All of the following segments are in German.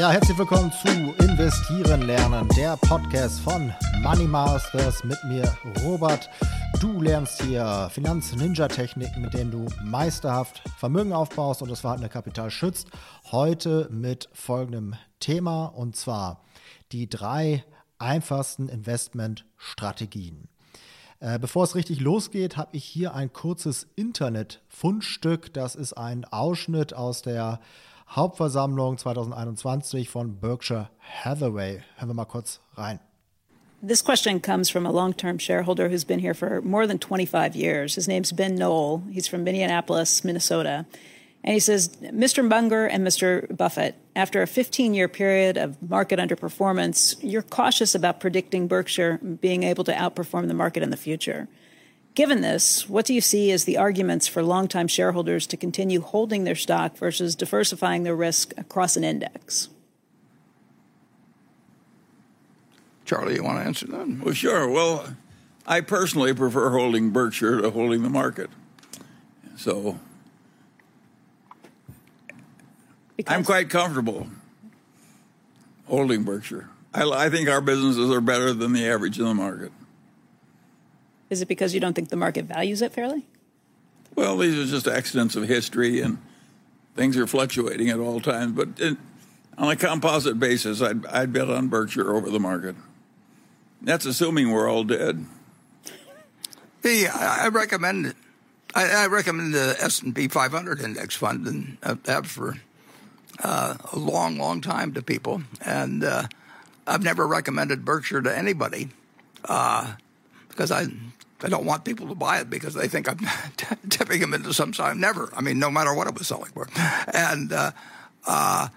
Ja, herzlich willkommen zu Investieren lernen, der Podcast von Money Masters mit mir, Robert. Du lernst hier Finanz-Ninja-Techniken, mit denen du meisterhaft Vermögen aufbaust und das vorhandene Kapital schützt. Heute mit folgendem Thema und zwar die drei einfachsten Investmentstrategien. Äh, bevor es richtig losgeht, habe ich hier ein kurzes Internet-Fundstück. Das ist ein Ausschnitt aus der Hauptversammlung 2021 von Berkshire Hathaway. Hören wir mal kurz rein. This question comes from a long term shareholder who's been here for more than 25 years. His name's Ben Knoll. He's from Minneapolis, Minnesota. And he says, Mr. Munger and Mr. Buffett, after a 15 year period of market underperformance, you're cautious about predicting Berkshire being able to outperform the market in the future. Given this, what do you see as the arguments for longtime shareholders to continue holding their stock versus diversifying their risk across an index? Charlie, you want to answer that? Well, sure. Well, I personally prefer holding Berkshire to holding the market. So because I'm quite comfortable holding Berkshire. I, I think our businesses are better than the average in the market. Is it because you don't think the market values it fairly? Well, these are just accidents of history, and things are fluctuating at all times. But in, on a composite basis, I'd, I'd bet on Berkshire over the market. That's assuming we're all dead. The I recommend I, I recommend the S and P 500 index fund, and have for uh, a long, long time to people. And uh, I've never recommended Berkshire to anybody uh, because I I don't want people to buy it because they think I'm tipping them into some side. Never. I mean, no matter what it was selling for. And uh, uh,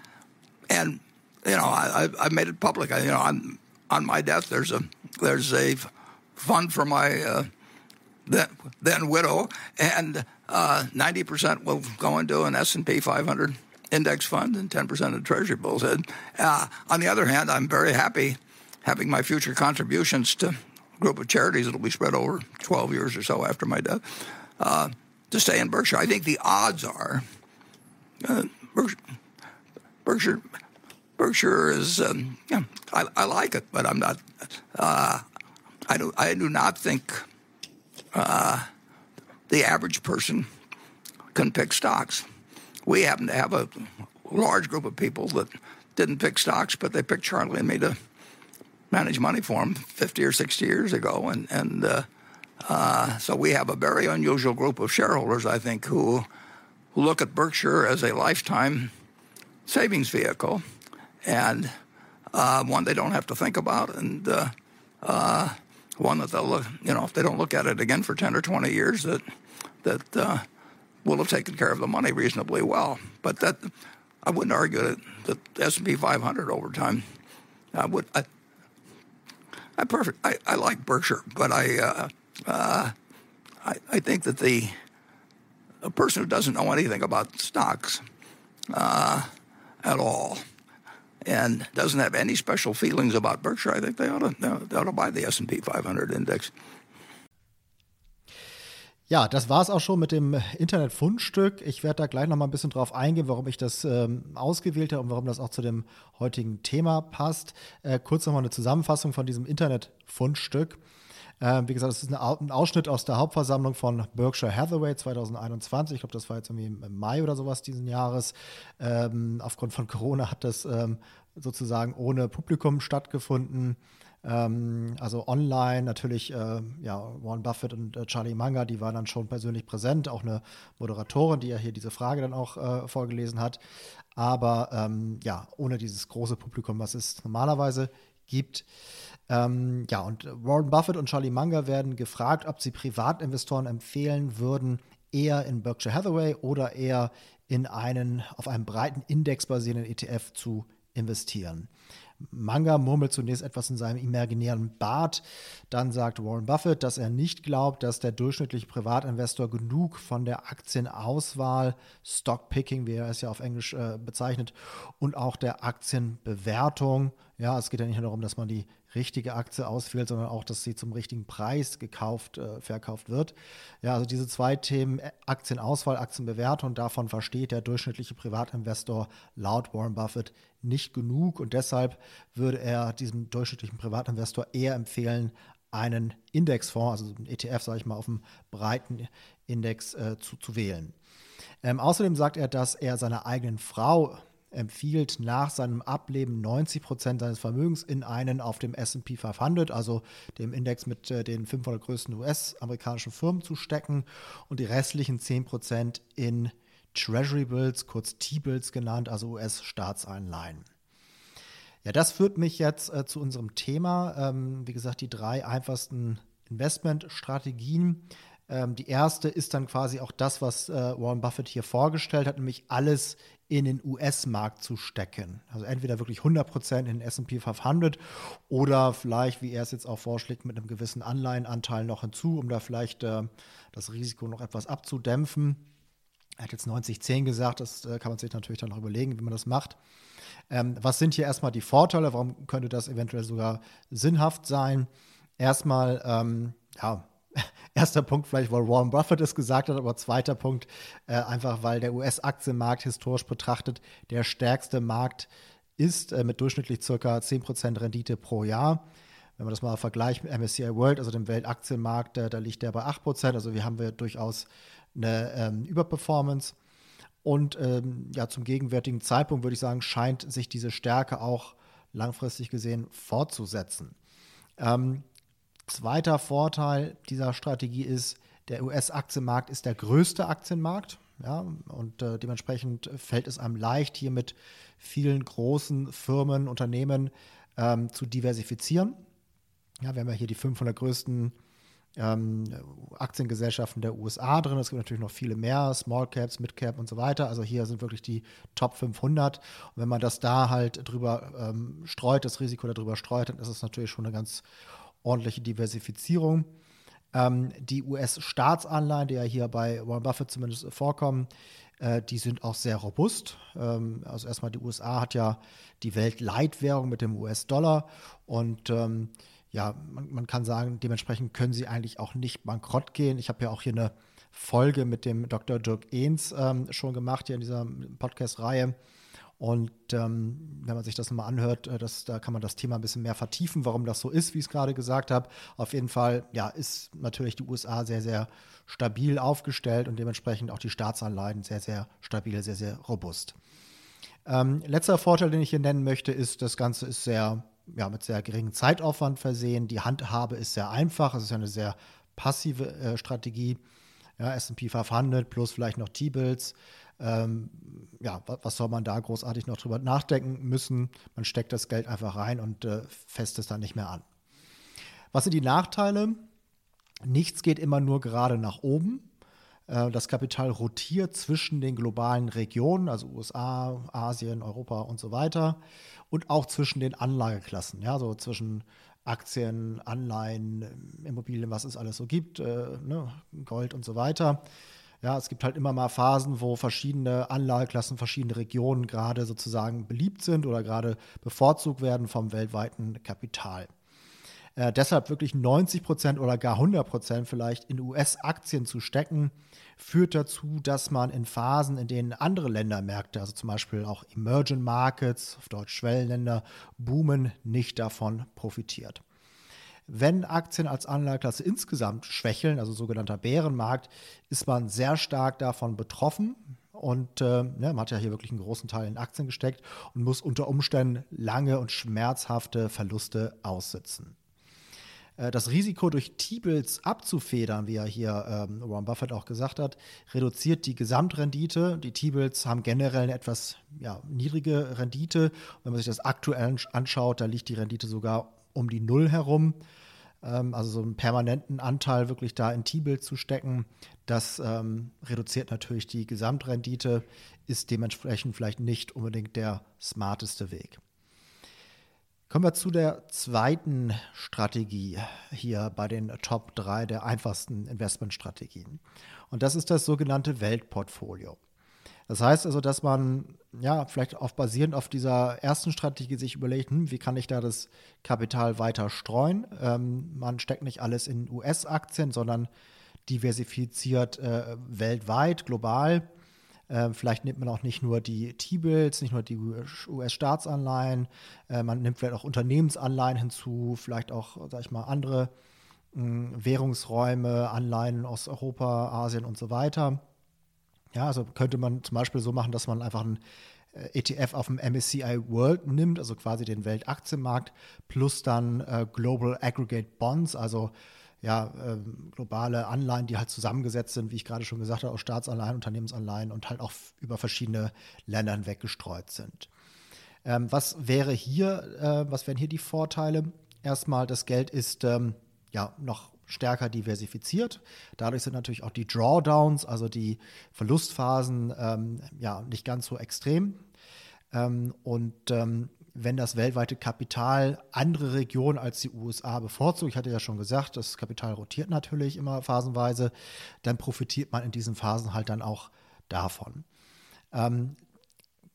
and you know, I, I made it public. I, you know, on on my death, there's a there's a fund for my uh, then, then widow, and uh, ninety percent will go into an S and P 500 index fund and 10% of Treasury bills. Uh, on the other hand, I'm very happy having my future contributions to group of charities that'll be spread over 12 years or so after my death uh, to stay in Berkshire. I think the odds are uh, Berkshire, Berkshire, Berkshire is um, yeah, I, I, like it, but I'm not. Uh, I do I do not think uh, the average person can pick stocks. We happen to have a large group of people that didn't pick stocks, but they picked Charlie and me to manage money for them 50 or 60 years ago. And, and uh, uh, so we have a very unusual group of shareholders, I think, who, who look at Berkshire as a lifetime savings vehicle and uh, one they don't have to think about. And uh, uh, one that they'll look, you know, if they don't look at it again for 10 or 20 years, that, that uh, will have taken care of the money reasonably well. But that I wouldn't argue that, that S&P 500 over time. I would. I, I perfect. I, I like Berkshire, but I, uh, uh, I, I think that the a person who doesn't know anything about stocks uh, at all and doesn't have any special feelings about Berkshire, I think they ought to, they ought to buy the S&P 500 index. Ja, das war es auch schon mit dem Internet-Fundstück. Ich werde da gleich noch mal ein bisschen drauf eingehen, warum ich das ähm, ausgewählt habe und warum das auch zu dem heutigen Thema passt. Äh, kurz noch mal eine Zusammenfassung von diesem Internet-Fundstück. Äh, wie gesagt, das ist ein Ausschnitt aus der Hauptversammlung von Berkshire Hathaway 2021. Ich glaube, das war jetzt irgendwie im Mai oder sowas diesen Jahres. Ähm, aufgrund von Corona hat das ähm, sozusagen ohne Publikum stattgefunden. Ähm, also online natürlich, äh, ja, Warren Buffett und äh, Charlie Munger, die waren dann schon persönlich präsent, auch eine Moderatorin, die ja hier diese Frage dann auch äh, vorgelesen hat. Aber ähm, ja, ohne dieses große Publikum, was es normalerweise gibt. Ähm, ja, und Warren Buffett und Charlie Munger werden gefragt, ob sie Privatinvestoren empfehlen würden, eher in Berkshire Hathaway oder eher in einen auf einem breiten Index basierenden ETF zu investieren. Manga murmelt zunächst etwas in seinem imaginären Bart. Dann sagt Warren Buffett, dass er nicht glaubt, dass der durchschnittliche Privatinvestor genug von der Aktienauswahl, Stockpicking, wie er es ja auf Englisch äh, bezeichnet, und auch der Aktienbewertung, ja, es geht ja nicht nur darum, dass man die richtige Aktie auswählt, sondern auch, dass sie zum richtigen Preis gekauft, äh, verkauft wird. Ja, also diese zwei Themen, äh, Aktienauswahl, Aktienbewertung, davon versteht der durchschnittliche Privatinvestor laut Warren Buffett nicht genug und deshalb würde er diesem durchschnittlichen Privatinvestor eher empfehlen, einen Indexfonds, also einen ETF, sage ich mal, auf einem breiten Index äh, zu, zu wählen. Ähm, außerdem sagt er, dass er seiner eigenen Frau empfiehlt, nach seinem Ableben 90 Prozent seines Vermögens in einen auf dem SP 500, also dem Index mit äh, den 500 größten US-amerikanischen Firmen zu stecken und die restlichen 10 Prozent in Treasury Bills, kurz T-Bills genannt, also US-Staatsanleihen. Ja, das führt mich jetzt äh, zu unserem Thema. Ähm, wie gesagt, die drei einfachsten Investmentstrategien. Ähm, die erste ist dann quasi auch das, was äh, Warren Buffett hier vorgestellt hat, nämlich alles in den US-Markt zu stecken. Also entweder wirklich 100% in den S&P 500 oder vielleicht, wie er es jetzt auch vorschlägt, mit einem gewissen Anleihenanteil noch hinzu, um da vielleicht äh, das Risiko noch etwas abzudämpfen. Er hat jetzt 90-10 gesagt, das äh, kann man sich natürlich dann noch überlegen, wie man das macht. Ähm, was sind hier erstmal die Vorteile? Warum könnte das eventuell sogar sinnhaft sein? Erstmal, ähm, ja, erster Punkt vielleicht, weil Warren Buffett es gesagt hat, aber zweiter Punkt äh, einfach, weil der US-Aktienmarkt historisch betrachtet der stärkste Markt ist äh, mit durchschnittlich ca. 10% Rendite pro Jahr. Wenn man das mal vergleicht mit MSCI World, also dem Weltaktienmarkt, äh, da liegt der bei 8%. Also wir haben wir durchaus eine ähm, Überperformance. Und ähm, ja, zum gegenwärtigen Zeitpunkt würde ich sagen, scheint sich diese Stärke auch langfristig gesehen fortzusetzen. Ähm, zweiter Vorteil dieser Strategie ist, der US-Aktienmarkt ist der größte Aktienmarkt. Ja, und äh, dementsprechend fällt es einem leicht, hier mit vielen großen Firmen, Unternehmen ähm, zu diversifizieren. Ja, wir haben ja hier die 500 größten ähm, Aktiengesellschaften der USA drin. Es gibt natürlich noch viele mehr, Small Caps, Mid Cap und so weiter. Also hier sind wirklich die Top 500. Und wenn man das da halt drüber ähm, streut, das Risiko darüber streut, dann ist es natürlich schon eine ganz ordentliche Diversifizierung. Ähm, die US-Staatsanleihen, die ja hier bei Warren Buffett zumindest vorkommen, äh, die sind auch sehr robust. Ähm, also erstmal die USA hat ja die Weltleitwährung mit dem US-Dollar und ähm, ja, man, man, kann sagen, dementsprechend können sie eigentlich auch nicht bankrott gehen. Ich habe ja auch hier eine Folge mit dem Dr. Dirk Ehns ähm, schon gemacht, hier in dieser Podcast-Reihe. Und ähm, wenn man sich das nochmal anhört, äh, das, da kann man das Thema ein bisschen mehr vertiefen, warum das so ist, wie ich es gerade gesagt habe. Auf jeden Fall, ja, ist natürlich die USA sehr, sehr stabil aufgestellt und dementsprechend auch die Staatsanleihen sehr, sehr stabil, sehr, sehr robust. Ähm, letzter Vorteil, den ich hier nennen möchte, ist, das Ganze ist sehr ja, mit sehr geringem Zeitaufwand versehen. Die Handhabe ist sehr einfach. Es ist ja eine sehr passive äh, Strategie. Ja, SP 500 plus vielleicht noch T-Bills. Ähm, ja, was soll man da großartig noch drüber nachdenken müssen? Man steckt das Geld einfach rein und äh, fest es dann nicht mehr an. Was sind die Nachteile? Nichts geht immer nur gerade nach oben. Äh, das Kapital rotiert zwischen den globalen Regionen, also USA, Asien, Europa und so weiter, und auch zwischen den Anlageklassen, ja, so zwischen Aktien, Anleihen, Immobilien, was es alles so gibt, äh, ne, Gold und so weiter. Ja, es gibt halt immer mal Phasen, wo verschiedene Anlageklassen, verschiedene Regionen gerade sozusagen beliebt sind oder gerade bevorzugt werden vom weltweiten Kapital. Äh, deshalb wirklich 90 Prozent oder gar 100 Prozent vielleicht in US-Aktien zu stecken, führt dazu, dass man in Phasen, in denen andere Ländermärkte, also zum Beispiel auch Emerging Markets, auf Deutsch Schwellenländer, boomen, nicht davon profitiert. Wenn Aktien als Anlageklasse insgesamt schwächeln, also sogenannter Bärenmarkt, ist man sehr stark davon betroffen. Und äh, ne, man hat ja hier wirklich einen großen Teil in Aktien gesteckt und muss unter Umständen lange und schmerzhafte Verluste aussitzen. Äh, das Risiko durch T-Bills abzufedern, wie ja hier ähm, Warren Buffett auch gesagt hat, reduziert die Gesamtrendite. Die T-Bills haben generell eine etwas ja, niedrige Rendite. wenn man sich das aktuell anschaut, da liegt die Rendite sogar um die Null herum. Ähm, also so einen permanenten Anteil wirklich da in T-Bills zu stecken, das ähm, reduziert natürlich die Gesamtrendite, ist dementsprechend vielleicht nicht unbedingt der smarteste Weg. Kommen wir zu der zweiten Strategie hier bei den Top 3 der einfachsten Investmentstrategien. Und das ist das sogenannte Weltportfolio. Das heißt also, dass man ja vielleicht auch basierend auf dieser ersten Strategie sich überlegt, hm, wie kann ich da das Kapital weiter streuen? Ähm, man steckt nicht alles in US-Aktien, sondern diversifiziert äh, weltweit, global. Äh, vielleicht nimmt man auch nicht nur die T-Bills, nicht nur die US-Staatsanleihen, äh, man nimmt vielleicht auch Unternehmensanleihen hinzu, vielleicht auch, sag ich mal, andere mh, Währungsräume, Anleihen aus Europa, Asien und so weiter. Ja, also könnte man zum Beispiel so machen, dass man einfach einen äh, ETF auf dem MSCI World nimmt, also quasi den Weltaktienmarkt, plus dann äh, Global Aggregate Bonds, also ja, äh, globale Anleihen, die halt zusammengesetzt sind, wie ich gerade schon gesagt habe, aus Staatsanleihen, Unternehmensanleihen und halt auch über verschiedene Länder hinweg gestreut sind. Ähm, was wäre hier, äh, was wären hier die Vorteile? Erstmal, das Geld ist ähm, ja noch stärker diversifiziert. Dadurch sind natürlich auch die Drawdowns, also die Verlustphasen, ähm, ja, nicht ganz so extrem. Ähm, und ähm, wenn das weltweite Kapital andere Regionen als die USA bevorzugt, ich hatte ja schon gesagt, das Kapital rotiert natürlich immer phasenweise, dann profitiert man in diesen Phasen halt dann auch davon. Ähm,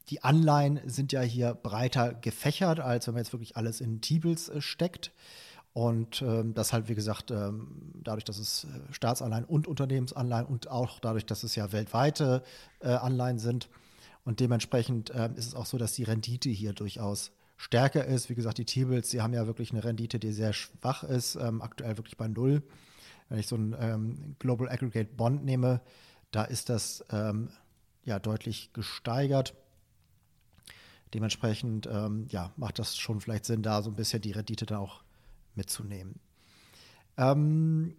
die Anleihen sind ja hier breiter gefächert, als wenn man jetzt wirklich alles in T-Bills äh, steckt. Und ähm, das halt, wie gesagt, ähm, dadurch, dass es äh, Staatsanleihen und Unternehmensanleihen und auch dadurch, dass es ja weltweite äh, Anleihen sind. Und dementsprechend äh, ist es auch so, dass die Rendite hier durchaus stärker ist. Wie gesagt, die T-Bills, die haben ja wirklich eine Rendite, die sehr schwach ist, ähm, aktuell wirklich bei null. Wenn ich so einen ähm, Global Aggregate Bond nehme, da ist das ähm, ja deutlich gesteigert. Dementsprechend ähm, ja, macht das schon vielleicht Sinn, da so ein bisschen die Rendite dann auch mitzunehmen. Ähm,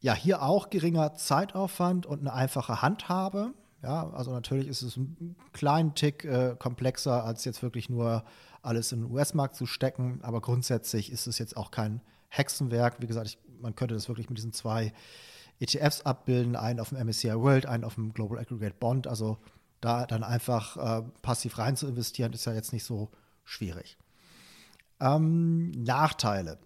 ja, hier auch geringer Zeitaufwand und eine einfache Handhabe. Ja, also natürlich ist es ein kleinen Tick äh, komplexer, als jetzt wirklich nur alles in den US-Markt zu stecken. Aber grundsätzlich ist es jetzt auch kein Hexenwerk. Wie gesagt, ich, man könnte das wirklich mit diesen zwei ETFs abbilden, einen auf dem MSCI World, einen auf dem Global Aggregate Bond. Also da dann einfach äh, passiv rein zu investieren, ist ja jetzt nicht so schwierig. Ähm, Nachteile.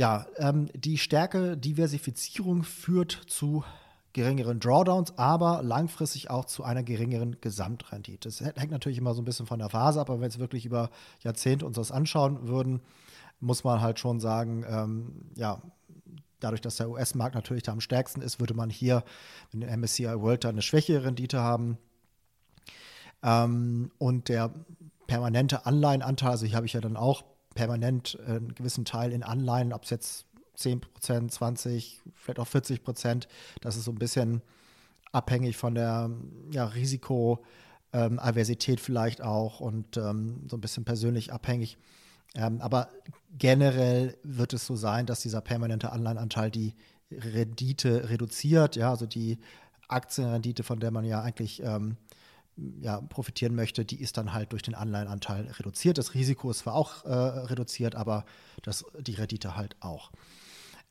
Ja, ähm, die stärkere Diversifizierung führt zu geringeren Drawdowns, aber langfristig auch zu einer geringeren Gesamtrendite. Das hängt natürlich immer so ein bisschen von der Phase ab, aber wenn wir jetzt wirklich über Jahrzehnte uns das anschauen würden, muss man halt schon sagen, ähm, ja, dadurch, dass der US-Markt natürlich da am stärksten ist, würde man hier mit dem MSCI World da eine schwächere Rendite haben. Ähm, und der permanente Anleihenanteil, also hier habe ich ja dann auch permanent äh, einen gewissen Teil in Anleihen, ob es jetzt 10 Prozent, 20, vielleicht auch 40 Prozent. Das ist so ein bisschen abhängig von der ja, Risikoaversität ähm, vielleicht auch und ähm, so ein bisschen persönlich abhängig. Ähm, aber generell wird es so sein, dass dieser permanente Anleihenanteil die Rendite reduziert, ja, also die Aktienrendite, von der man ja eigentlich ähm, ja, profitieren möchte, die ist dann halt durch den Anleihenanteil reduziert. Das Risiko ist zwar auch äh, reduziert, aber das, die Rendite halt auch.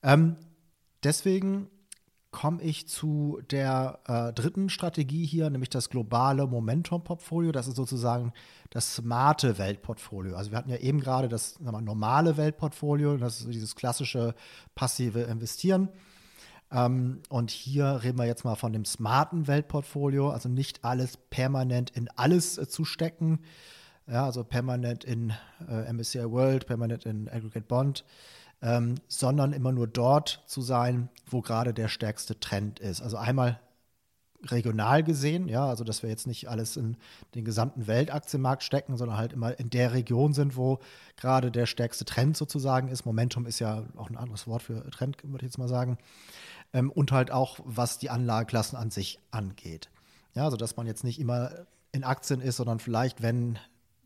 Ähm, deswegen komme ich zu der äh, dritten Strategie hier, nämlich das globale Momentum-Portfolio. Das ist sozusagen das smarte Weltportfolio. Also wir hatten ja eben gerade das wir, normale Weltportfolio, das ist dieses klassische passive Investieren. Ähm, und hier reden wir jetzt mal von dem smarten Weltportfolio, also nicht alles permanent in alles äh, zu stecken. Ja, also permanent in äh, MSCI World, permanent in Aggregate Bond, ähm, sondern immer nur dort zu sein, wo gerade der stärkste Trend ist. Also einmal regional gesehen, ja, also dass wir jetzt nicht alles in den gesamten Weltaktienmarkt stecken, sondern halt immer in der Region sind, wo gerade der stärkste Trend sozusagen ist. Momentum ist ja auch ein anderes Wort für Trend, würde ich jetzt mal sagen ähm, und halt auch, was die Anlageklassen an sich angeht. Ja, also dass man jetzt nicht immer in Aktien ist, sondern vielleicht, wenn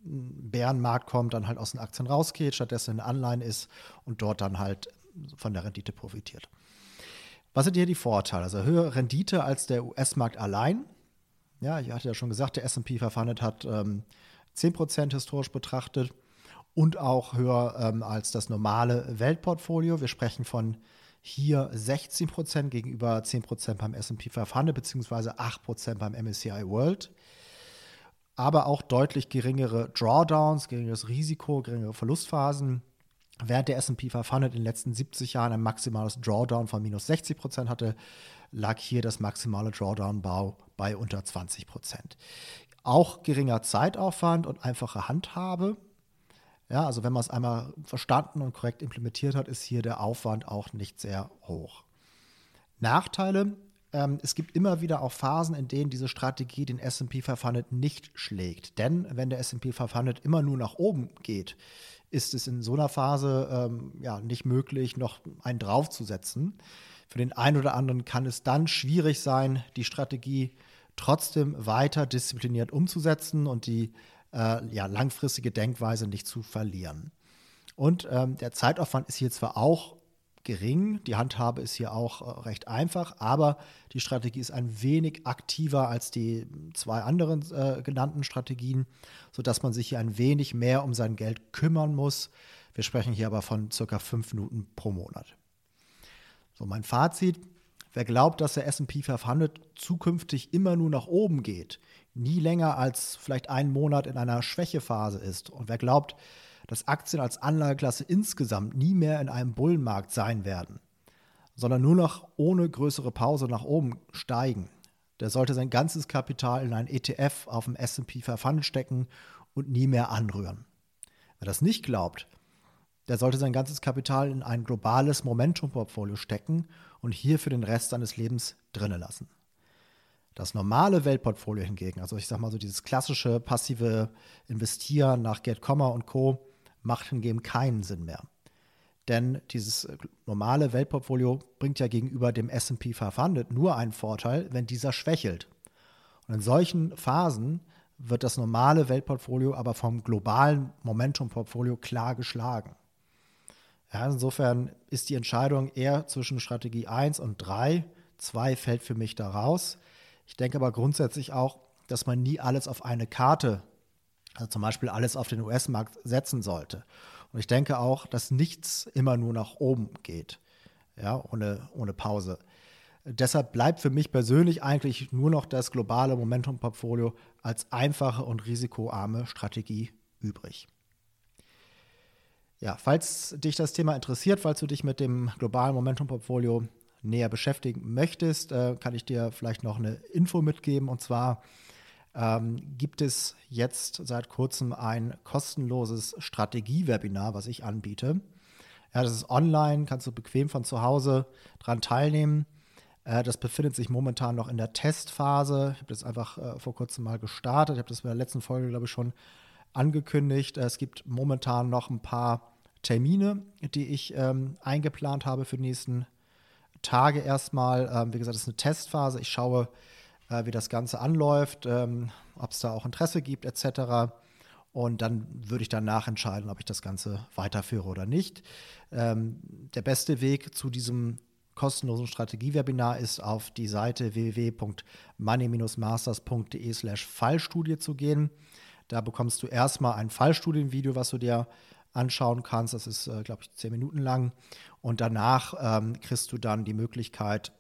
ein Bärenmarkt kommt, dann halt aus den Aktien rausgeht, stattdessen in Anleihen ist und dort dann halt von der Rendite profitiert. Was sind hier die Vorteile? Also höhere Rendite als der US-Markt allein. Ja, ich hatte ja schon gesagt, der SP 500 hat ähm, 10% historisch betrachtet und auch höher ähm, als das normale Weltportfolio. Wir sprechen von hier 16 Prozent gegenüber 10 Prozent beim S&P 500 beziehungsweise 8 Prozent beim MSCI World. Aber auch deutlich geringere Drawdowns, geringeres Risiko, geringere Verlustphasen. Während der S&P 500 in den letzten 70 Jahren ein maximales Drawdown von minus 60 Prozent hatte, lag hier das maximale Drawdown-Bau bei unter 20 Prozent. Auch geringer Zeitaufwand und einfache Handhabe. Ja, also wenn man es einmal verstanden und korrekt implementiert hat, ist hier der Aufwand auch nicht sehr hoch. Nachteile, ähm, es gibt immer wieder auch Phasen, in denen diese Strategie den S&P 500 nicht schlägt. Denn wenn der S&P 500 immer nur nach oben geht, ist es in so einer Phase ähm, ja, nicht möglich, noch einen draufzusetzen. Für den einen oder anderen kann es dann schwierig sein, die Strategie trotzdem weiter diszipliniert umzusetzen und die äh, ja, langfristige Denkweise nicht zu verlieren. Und ähm, der Zeitaufwand ist hier zwar auch gering, die Handhabe ist hier auch äh, recht einfach, aber die Strategie ist ein wenig aktiver als die zwei anderen äh, genannten Strategien, sodass man sich hier ein wenig mehr um sein Geld kümmern muss. Wir sprechen hier aber von circa fünf Minuten pro Monat. So, mein Fazit. Wer glaubt, dass der SP 500 zukünftig immer nur nach oben geht, nie länger als vielleicht einen Monat in einer Schwächephase ist und wer glaubt, dass Aktien als Anlageklasse insgesamt nie mehr in einem Bullenmarkt sein werden, sondern nur noch ohne größere Pause nach oben steigen, der sollte sein ganzes Kapital in ein ETF auf dem SP 500 stecken und nie mehr anrühren. Wer das nicht glaubt, der sollte sein ganzes Kapital in ein globales Momentum-Portfolio stecken und hier für den Rest seines Lebens drinnen lassen. Das normale Weltportfolio hingegen, also ich sag mal so dieses klassische passive Investieren nach Get, und Co., macht hingegen keinen Sinn mehr. Denn dieses normale Weltportfolio bringt ja gegenüber dem SP 500 nur einen Vorteil, wenn dieser schwächelt. Und in solchen Phasen wird das normale Weltportfolio aber vom globalen Momentum-Portfolio klar geschlagen. Ja, insofern ist die Entscheidung eher zwischen Strategie 1 und 3. 2 fällt für mich da raus. Ich denke aber grundsätzlich auch, dass man nie alles auf eine Karte, also zum Beispiel alles auf den US-Markt setzen sollte. Und ich denke auch, dass nichts immer nur nach oben geht, ja, ohne, ohne Pause. Deshalb bleibt für mich persönlich eigentlich nur noch das globale Momentum-Portfolio als einfache und risikoarme Strategie übrig. Ja, falls dich das Thema interessiert, falls du dich mit dem globalen Momentum-Portfolio näher beschäftigen möchtest, äh, kann ich dir vielleicht noch eine Info mitgeben. Und zwar ähm, gibt es jetzt seit kurzem ein kostenloses Strategie-Webinar, was ich anbiete. Ja, das ist online, kannst du bequem von zu Hause dran teilnehmen. Äh, das befindet sich momentan noch in der Testphase. Ich habe das einfach äh, vor kurzem mal gestartet. Ich habe das in der letzten Folge, glaube ich, schon angekündigt. Es gibt momentan noch ein paar Termine, die ich ähm, eingeplant habe für die nächsten Tage erstmal. Ähm, wie gesagt, es ist eine Testphase. Ich schaue, äh, wie das Ganze anläuft, ähm, ob es da auch Interesse gibt, etc. Und dann würde ich danach entscheiden, ob ich das Ganze weiterführe oder nicht. Ähm, der beste Weg zu diesem kostenlosen Strategiewebinar ist auf die Seite www.money-masters.de slash Fallstudie zu gehen. Da bekommst du erstmal ein Fallstudienvideo, was du dir anschauen kannst. Das ist, äh, glaube ich, zehn Minuten lang. Und danach ähm, kriegst du dann die Möglichkeit,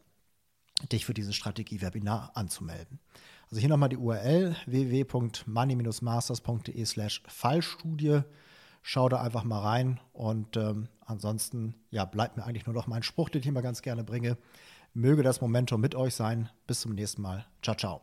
dich für dieses Strategie-Webinar anzumelden. Also hier nochmal die URL www.money-masters.de slash Fallstudie. Schau da einfach mal rein und ähm, ansonsten ja, bleibt mir eigentlich nur noch mein Spruch, den ich immer ganz gerne bringe. Möge das Momentum mit euch sein. Bis zum nächsten Mal. Ciao, ciao.